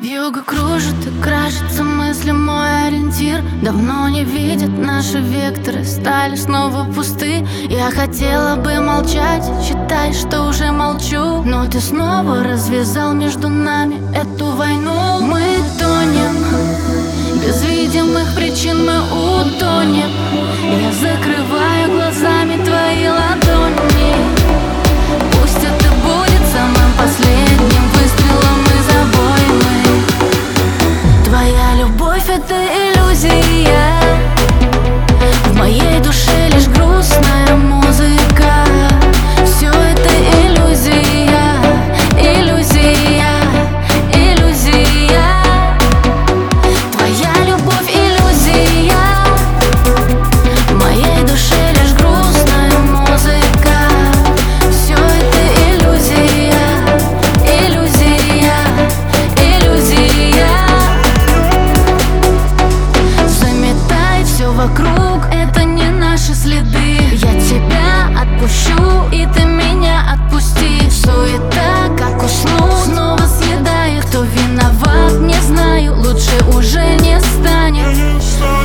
Вьюга кружит и крашится мысли мой ориентир. Давно не видят наши векторы, стали снова пусты. Я хотела бы молчать, считай, что уже молчу. Но ты снова развязал между нами эту войну. Мы тонем, без видимых причин мы уходим Лучше уже не станет.